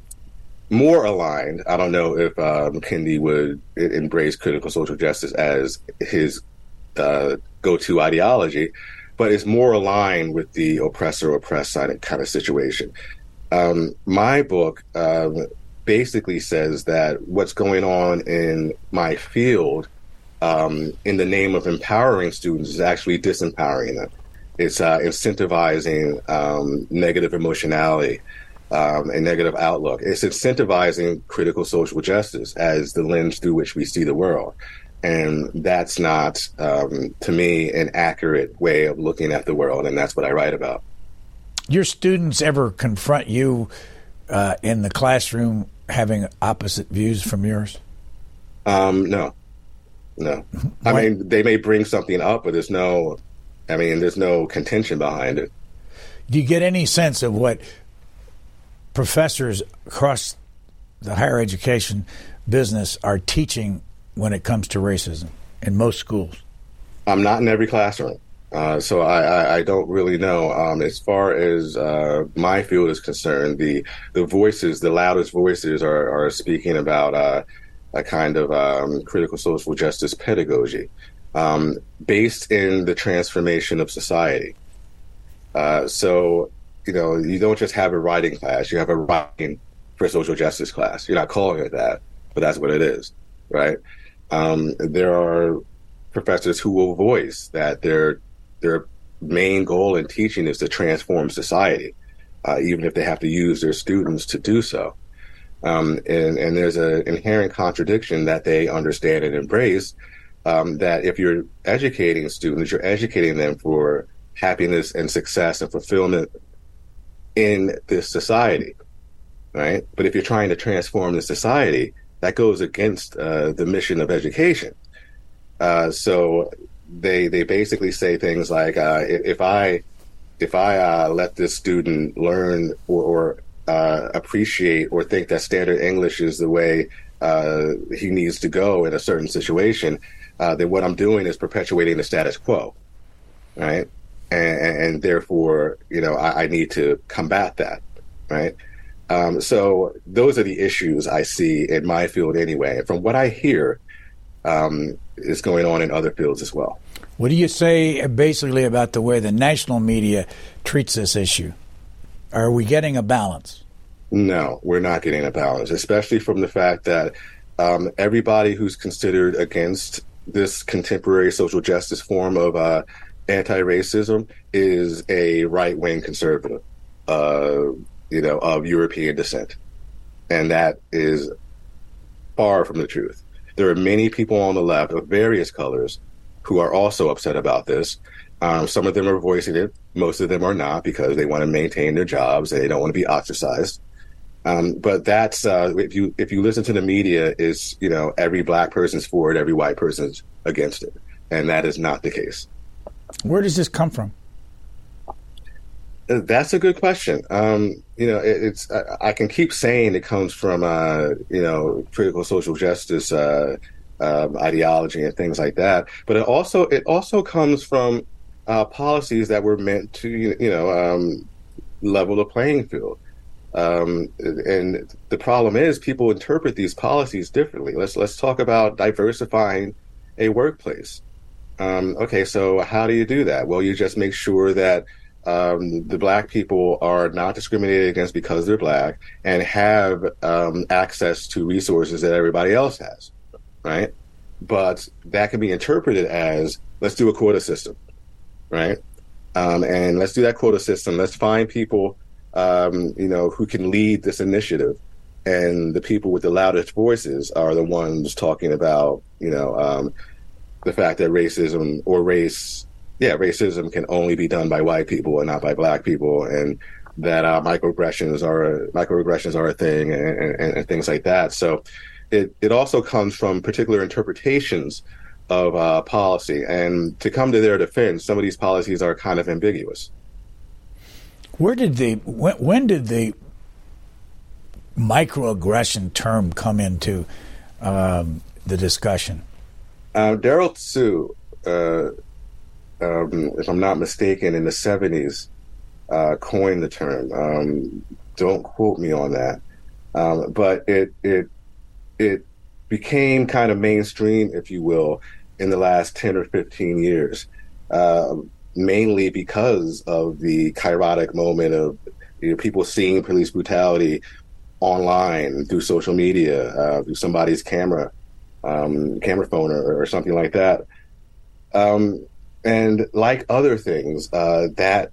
more aligned. I don't know if McKinley would embrace critical social justice as his uh, go-to ideology, but it's more aligned with the oppressor oppressed side kind of situation. Um, my book um, basically says that what's going on in my field, um, in the name of empowering students, is actually disempowering them. It's uh, incentivizing um, negative emotionality um, a negative outlook. It's incentivizing critical social justice as the lens through which we see the world. And that's not, um, to me, an accurate way of looking at the world. And that's what I write about. Your students ever confront you uh, in the classroom having opposite views from yours? Um, no, no. I mean, they may bring something up, but there's no, I mean, there's no contention behind it. Do you get any sense of what professors across the higher education business are teaching when it comes to racism in most schools? I'm not in every classroom. Uh, so I, I, I, don't really know. Um, as far as uh, my field is concerned, the the voices, the loudest voices, are, are speaking about uh, a kind of um, critical social justice pedagogy um, based in the transformation of society. Uh, so you know, you don't just have a writing class, you have a writing for social justice class. You're not calling it that, but that's what it is, right? Um, there are professors who will voice that their their main goal in teaching is to transform society, uh, even if they have to use their students to do so. Um, and, and there's an inherent contradiction that they understand and embrace. Um, that if you're educating students, you're educating them for happiness and success and fulfillment in this society, right? But if you're trying to transform the society, that goes against uh, the mission of education. Uh, so they they basically say things like, uh, if I if I uh, let this student learn or, or uh, appreciate or think that standard English is the way uh, he needs to go in a certain situation, then what I'm doing is perpetuating the status quo, right? And, and therefore, you know, I, I, need to combat that, right? Um, so those are the issues I see in my field anyway. And from what I hear, um, is going on in other fields as well. What do you say basically about the way the national media treats this issue? Are we getting a balance? No, we're not getting a balance, especially from the fact that um, everybody who's considered against this contemporary social justice form of uh, anti-racism is a right-wing conservative, uh, you know, of European descent, and that is far from the truth. There are many people on the left of various colors who are also upset about this. Um, some of them are voicing it. Most of them are not because they want to maintain their jobs and they don't want to be ostracized. Um, but that's uh, if you if you listen to the media, is you know every black person's for it, every white person's against it, and that is not the case. Where does this come from? Uh, that's a good question. Um, you know, it, it's I, I, can keep saying it comes from uh, you know critical social justice uh, um, ideology and things like that, but it also it also comes from uh, policies that were meant to you know um, level the playing field. Um, and the problem is people interpret these policies differently. Let's let's talk about diversifying a workplace. Um, okay, so how do you do that? Well, you just make sure that um, the black people are not discriminated against because they're black and have um, access to resources that everybody else has, right? but that can be interpreted as let's do a quota system, right? Um, and let's do that quota system. Let's find people, um, you know, who can lead this initiative. And the people with the loudest voices are the ones talking about, you know, um, the fact that racism or race, yeah, racism can only be done by white people and not by black people, and that uh, microaggressions are microaggressions are a thing, and, and, and things like that. So, it it also comes from particular interpretations of uh, policy. And to come to their defense, some of these policies are kind of ambiguous. Where did the when, when did the microaggression term come into um, the discussion? Uh, Derald Sue, uh, um, if I'm not mistaken, in the 70s, uh, coined the term. Um, don't quote me on that, um, but it it it became kind of mainstream, if you will, in the last 10 or 15 years, uh, mainly because of the kairotic moment of you know, people seeing police brutality online through social media, uh, through somebody's camera, um, camera phone or, or, something like that. Um, and like other things, uh, that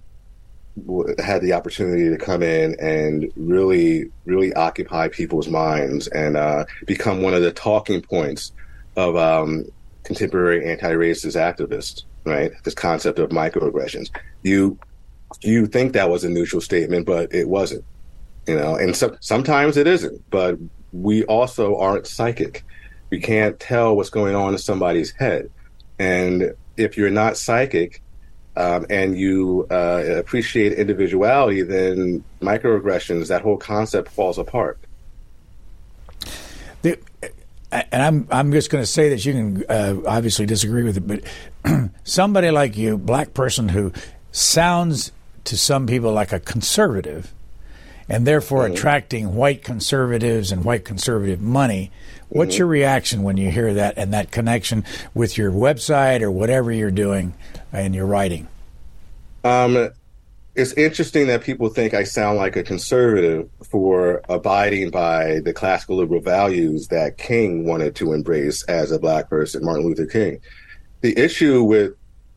had the opportunity to come in and really, really occupy people's minds and uh, become one of the talking points of um, contemporary anti-racist activists. Right, this concept of microaggressions. You you think that was a neutral statement, but it wasn't. You know, and so, sometimes it isn't. But we also aren't psychic. We can't tell what's going on in somebody's head. And if you're not psychic, um, and you uh, appreciate individuality, then microaggressions, that whole concept falls apart. The, and I'm I'm just going to say that you can uh, obviously disagree with it, but somebody like you, black person who sounds to some people like a conservative, and therefore mm-hmm. attracting white conservatives and white conservative money. What's mm-hmm. your reaction when you hear that and that connection with your website or whatever you're doing and your writing? Um, it's interesting that people think I sound like a conservative for abiding by the classical liberal values that King wanted to embrace as a black person, Martin Luther King. The issue with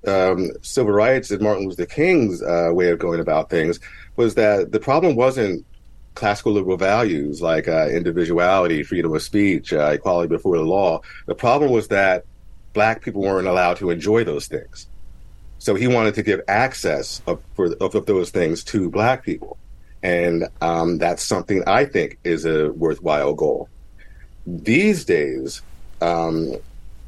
um, civil rights and Martin Luther King's uh, way of going about things was that the problem wasn't classical liberal values like uh, individuality, freedom of speech, uh, equality before the law. The problem was that black people weren't allowed to enjoy those things. So he wanted to give access of, for, of, of those things to black people. And um, that's something I think is a worthwhile goal. These days, um,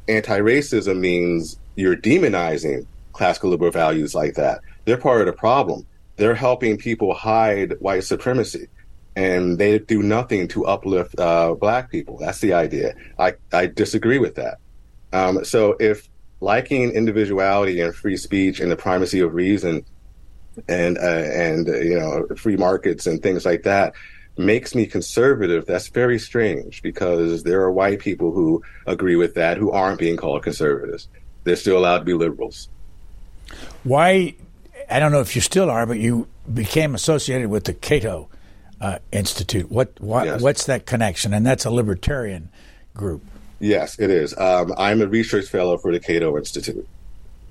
anti racism means you're demonizing classical liberal values like that. They're part of the problem. They're helping people hide white supremacy. And they do nothing to uplift uh, black people. That's the idea. I, I disagree with that. Um, so if liking individuality and free speech and the primacy of reason and uh, and uh, you know free markets and things like that makes me conservative that's very strange because there are white people who agree with that who aren't being called conservatives they're still allowed to be liberals why i don't know if you still are but you became associated with the cato uh, institute what, what yes. what's that connection and that's a libertarian group Yes, it is. Um, I'm a research fellow for the Cato Institute.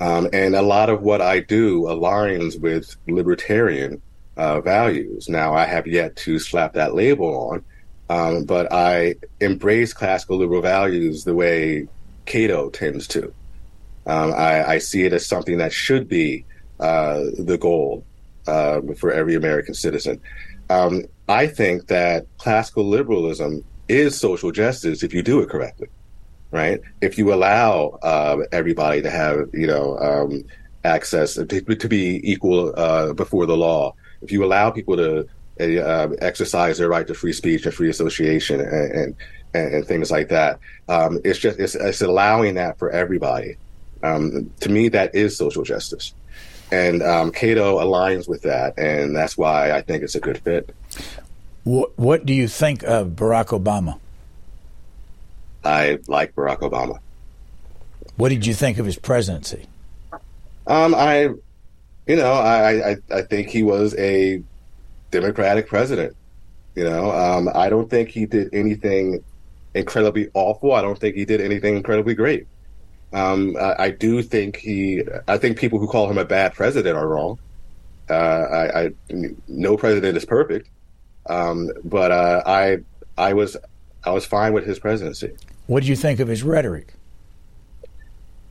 Um, and a lot of what I do aligns with libertarian uh, values. Now, I have yet to slap that label on, um, but I embrace classical liberal values the way Cato tends to. Um, I, I, see it as something that should be uh, the goal uh, for every American citizen. Um, I think that classical liberalism is social justice if you do it correctly, right? If you allow uh, everybody to have, you know, um, access to, to, be equal uh, before the law, if you allow people to uh, exercise their right to free speech and free association and and, and things like that, um, it's just it's, it's, allowing that for everybody. Um, to me, that is social justice. And um, Cato aligns with that, and that's why I think it's a good fit. What, what do you think of Barack Obama? I like Barack Obama. What did you think of his presidency? Um, I, you know, I, I, I think he was a Democratic president. You know, um, I don't think he did anything incredibly awful. I don't think he did anything incredibly great. Um, I, I, do think he. I think people who call him a bad president are wrong. Uh, I, I, no president is perfect, um, but uh, I I was I was fine with his presidency. What do you think of his rhetoric?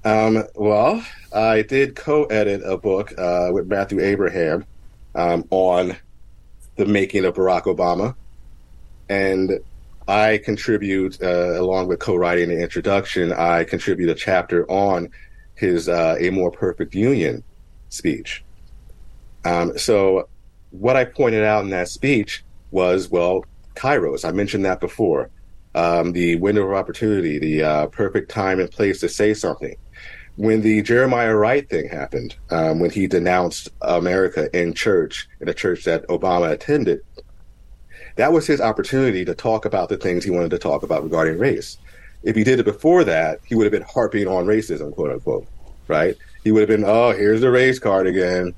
Um, well, I did co-edit a book uh, with Matthew Abraham um, on the making of Barack Obama, and I contribute, uh, along with co-writing the introduction, I contribute a chapter on his uh, "A More Perfect Union" speech. Um, so, what I pointed out in that speech was, well, Kairos. I mentioned that before. Um, the window of opportunity, the uh, perfect time and place to say something. When the Jeremiah Wright thing happened, um, when he denounced America in church, in a church that Obama attended, that was his opportunity to talk about the things he wanted to talk about regarding race. If he did it before that, he would have been harping on racism, quote unquote, right? He would have been, oh, here's the race card again.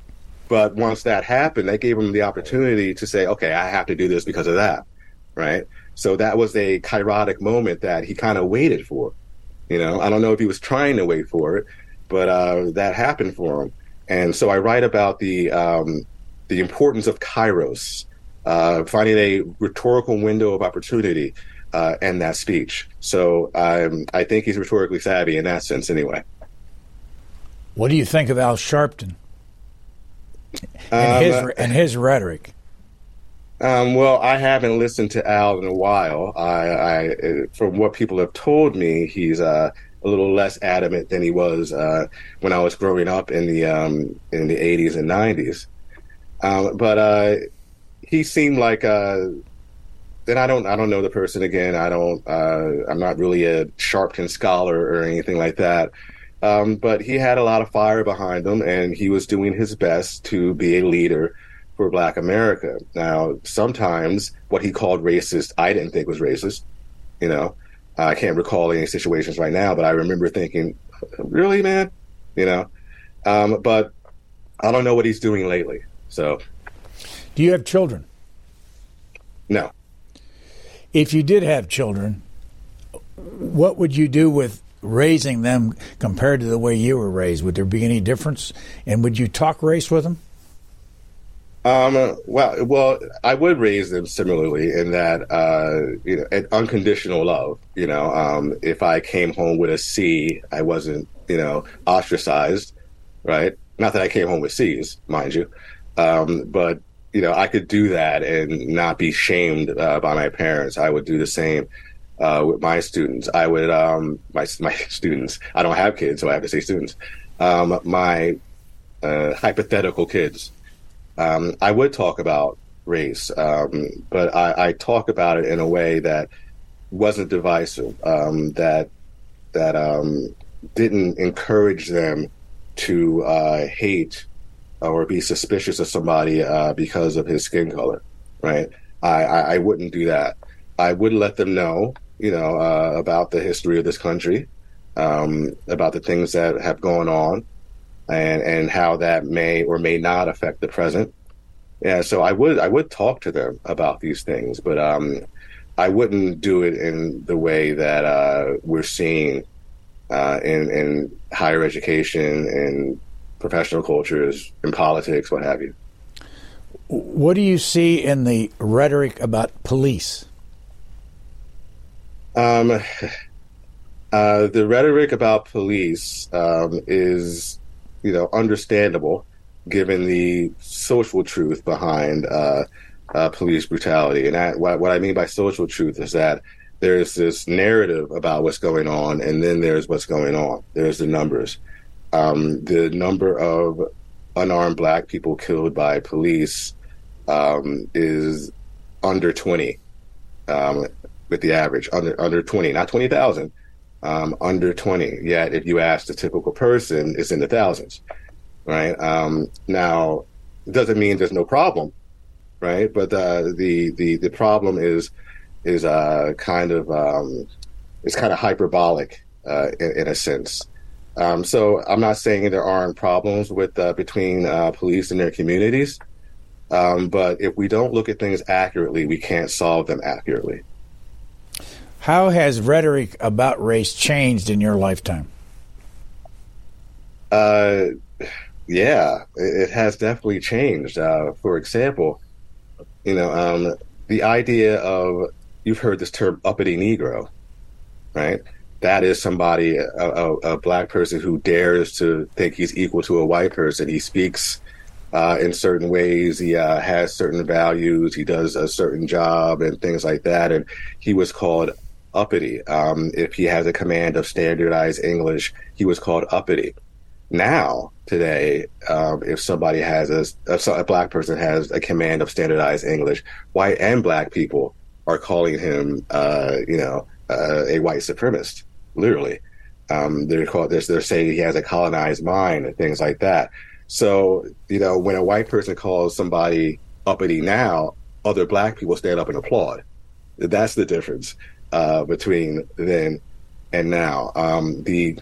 But once that happened, that gave him the opportunity to say, okay, I have to do this because of that, right? So that was a kairotic moment that he kind of waited for. You know, I don't know if he was trying to wait for it, but uh, that happened for him. And so I write about the um, the importance of kairos, uh, finding a rhetorical window of opportunity uh, in that speech. So um, I think he's rhetorically savvy in that sense, anyway. What do you think of Al Sharpton and um, his and his rhetoric? Um, well, I haven't listened to Al in a while. I, I from what people have told me, he's uh, a little less adamant than he was uh, when I was growing up in the um, in the 80s and 90s. Um, but uh, he seemed like uh and I don't I don't know the person again. I don't uh I'm not really a Sharpton scholar or anything like that. Um, but he had a lot of fire behind him and he was doing his best to be a leader for black America. Now, sometimes what he called racist, I didn't think was racist. You know, I can't recall any situations right now, but I remember thinking, really, man? You know, um, but I don't know what he's doing lately. So do you have children? No. If you did have children, what would you do with raising them compared to the way you were raised? Would there be any difference? And would you talk race with them? Um, well, well, I would raise them similarly in that, uh, you know, an unconditional love. You know, um, if I came home with a C, I wasn't, you know, ostracized, right? Not that I came home with C's, mind you, um, but you know, I could do that and not be shamed uh, by my parents. I would do the same uh, with my students. I would, um, my my students. I don't have kids, so I have to say students. Um, my uh, hypothetical kids. Um, I would talk about race, um, but I, I, talk about it in a way that wasn't divisive. Um, that that um, didn't encourage them to uh, hate or be suspicious of somebody uh, because of his skin color, right? I, I, I, wouldn't do that. I would let them know, you know, uh, about the history of this country, um, about the things that have gone on, and and how that may or may not affect the present. Yeah, so I would I would talk to them about these things, but um, I wouldn't do it in the way that uh, we're seeing uh, in in higher education and professional cultures, in politics, what have you. What do you see in the rhetoric about police? Um, uh, the rhetoric about police um, is, you know, understandable given the social truth behind uh, uh, police brutality. And I, what, what I mean by social truth is that there's this narrative about what's going on, and then there's what's going on. There's the numbers um, the number of unarmed black people killed by police um, is under 20 um, with the average under under 20 not 20,000 um, under 20 yet if you ask the typical person it's in the thousands right? Um, now it doesn't mean there's no problem right? But uh, the the the problem is is uh, kind of um, it's kind of hyperbolic uh, in, in a sense um, so I'm not saying there aren't problems with uh, between uh, police and their communities, um, but if we don't look at things accurately, we can't solve them accurately. How has rhetoric about race changed in your lifetime? Uh, yeah, it has definitely changed. Uh, for example, you know, um, the idea of you've heard this term uppity Negro, right? That is somebody, a, a, a black person who dares to think he's equal to a white person. He speaks uh, in certain ways. He uh, has certain values. He does a certain job and things like that. And he was called uppity. Um, if he has a command of standardized English, he was called uppity. Now, today, um, if somebody has a, a, black person has a command of standardized English, white and black people are calling him, uh, you know, uh, a white supremacist, literally. Um, they're called, they're, they're saying he has a colonized mind and things like that. So, you know, when a white person calls somebody uppity now, other black people stand up and applaud. That's the difference uh, between then and now. Um, the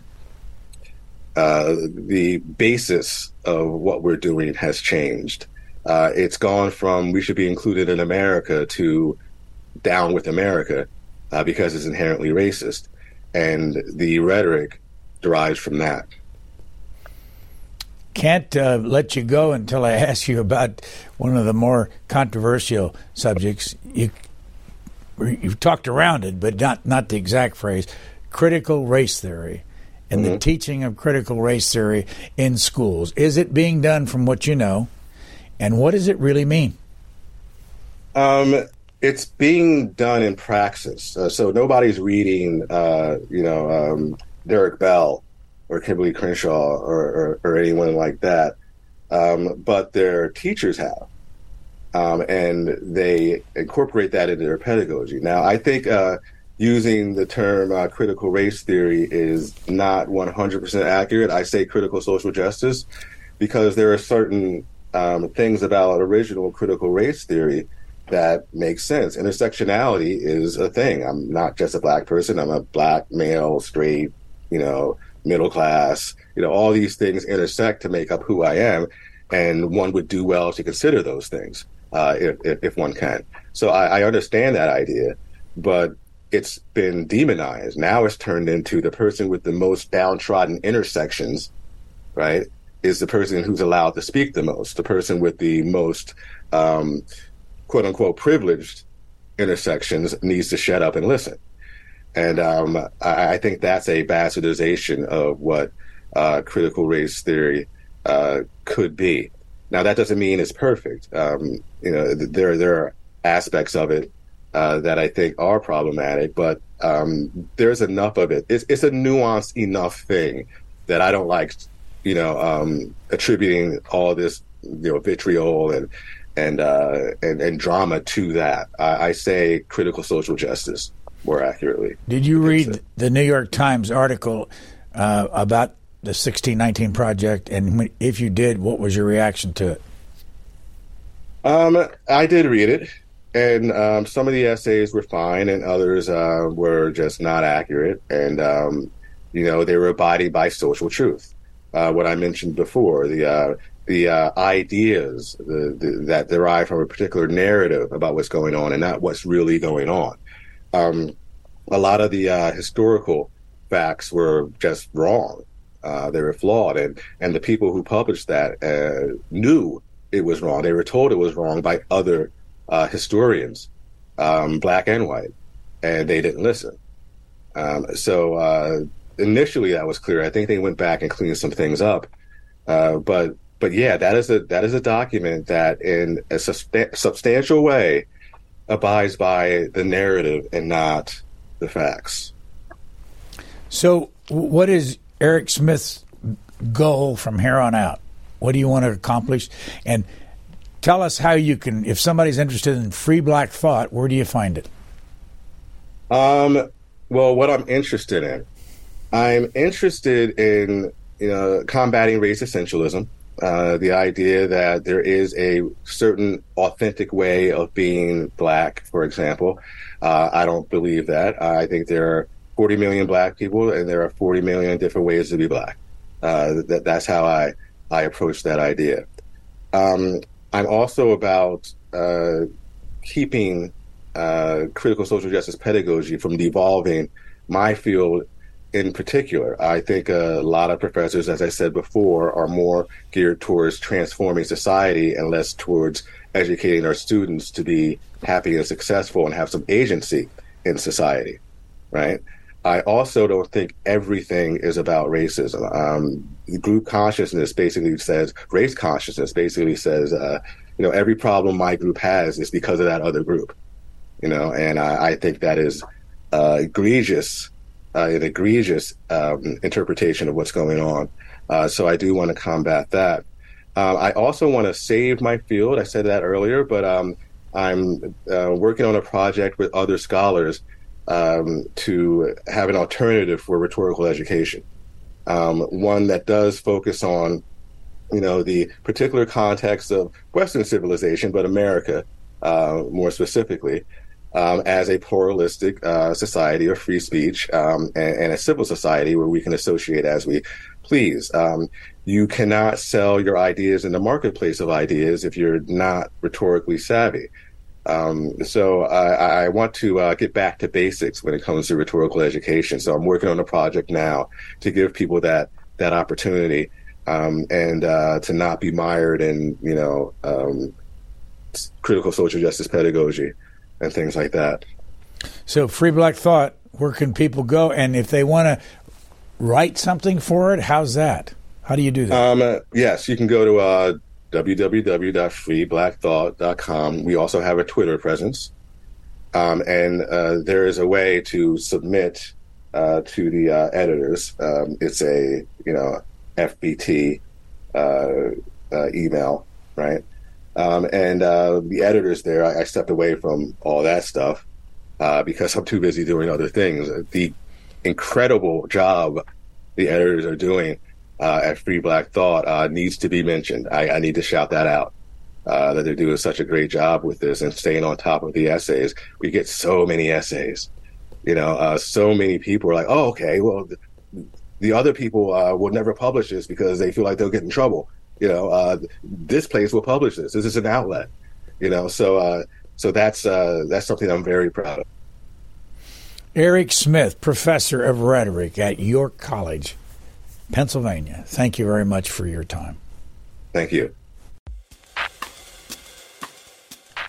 uh, the basis of what we're doing has changed. Uh, it's gone from we should be included in America to down with America uh, because it's inherently racist. And the rhetoric derives from that. Can't uh, let you go until I ask you about one of the more controversial subjects. You you've talked around it, but not not the exact phrase. Critical race theory and mm-hmm. the teaching of critical race theory in schools. Is it being done from what you know, and what does it really mean? Um, it's being done in praxis. Uh, so nobody's reading, uh, you know, um, Derrick Bell or Kimberlé Crenshaw or, or, or anyone like that, um, but their teachers have. Um, and they incorporate that into their pedagogy. Now, I think uh, using the term uh, critical race theory is not 100% accurate. I say critical social justice because there are certain um, things about original critical race theory that makes sense. Intersectionality is a thing. I'm not just a black person. I'm a black male, straight, you know, middle class. You know, all these things intersect to make up who I am, and one would do well to consider those things uh, if, if, one can. So I, I understand that idea, but it's been demonized. Now it's turned into the person with the most downtrodden intersections, right? Is the person who's allowed to speak the most, the person with the most um, quote unquote privileged intersections needs to shut up and listen. And um, I, I, think that's a bastardization of what uh, critical race theory uh, could be. Now that doesn't mean it's perfect. Um, you know, there there are aspects of it uh, that I think are problematic, but um, there's enough of it. It's, it's a nuanced enough thing that I don't like, you know, um, attributing all this, you know, vitriol and and uh, and, and drama to that. I, I, say critical social justice more accurately. Did you read the New York Times article uh, about the 1619 project? And if you did, what was your reaction to it? Um, I did read it and um, some of the essays were fine, and others uh, were just not accurate. And um, you know, they were abiding by social truth. Uh, what I mentioned before, the uh, the uh, ideas the, the, that derive from a particular narrative about what's going on, and not what's really going on. Um, a lot of the uh, historical facts were just wrong. Uh, they were flawed, and and the people who published that knew it was wrong. They were told it was wrong by other uh, historians, um, black and white, and they didn't listen. Um, so uh, initially, that was clear. I think they went back and cleaned some things up, uh, but but yeah, that is a that is a document that, in a substan- substantial way, abides by the narrative and not the facts. So, what is Erec Smith's goal from here on out? What do you want to accomplish? And tell us how you can, if somebody's interested in free black thought, where do you find it? Um, well, what I'm interested in, I'm interested in you know combating race essentialism. Uh, the idea that there is a certain authentic way of being black, for example. Uh, I don't believe that. I think there are 40 million black people, and there are 40 million different ways to be black. Uh, that, that's how I I approach that idea. Um, I'm also about uh, keeping uh, critical social justice pedagogy from devolving my field in particular. I think a lot of professors, as I said before, are more geared towards transforming society and less towards educating our students to be happy and successful and have some agency in society, right? I also don't think everything is about racism. Um, group consciousness basically says, race consciousness basically says, uh, you know, every problem my group has is because of that other group, you know, and I, I think that is uh, egregious, uh, an egregious um, interpretation of what's going on. Uh, so I do want to combat that. Um, I also want to save my field. I said that earlier, but um, I'm uh, working on a project with other scholars um, to have an alternative for rhetorical education, um, one that does focus on, you know, the particular context of Western civilization, but America uh, more specifically, um, as a pluralistic uh, society of free speech um, and, and, a civil society where we can associate as we please. Um, you cannot sell your ideas in the marketplace of ideas if you're not rhetorically savvy. Um, so I, I, want to uh, get back to basics when it comes to rhetorical education. So I'm working on a project now to give people that that opportunity um, and uh, to not be mired in you know um, critical social justice pedagogy and things like that. So free black thought. Where can people go? And if they want to write something for it, how's that? How do you do that? Um, uh, yes, you can go to uh, www.freeblackthought.com. We also have a Twitter presence. Um, and uh, there is a way to submit uh, to the uh, editors. Um, it's a, you know, FBT uh, uh, email, right? Um, and uh, the editors there, I, I, stepped away from all that stuff because I'm too busy doing other things. The incredible job the editors are doing uh, at Free Black Thought uh, needs to be mentioned. I, I, need to shout that out. Uh, that they're doing such a great job with this and staying on top of the essays. We get so many essays, you know, uh, so many people are like, oh, okay, well, the, the other people uh, will never publish this because they feel like they'll get in trouble. You know, uh, this place will publish this. This is an outlet, you know, so, so that's, that's something I'm very proud of. Erec Smith, professor of rhetoric at York College. Pennsylvania. Thank you very much for your time. Thank you.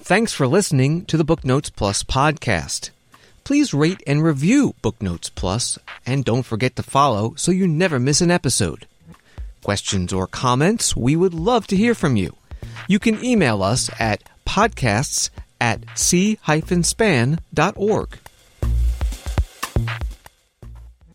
Thanks for listening to the Booknotes Plus podcast. Please rate and review Booknotes Plus, and don't forget to follow so you never miss an episode questions, or comments, we would love to hear from you. You can email us at podcasts at c-span.org.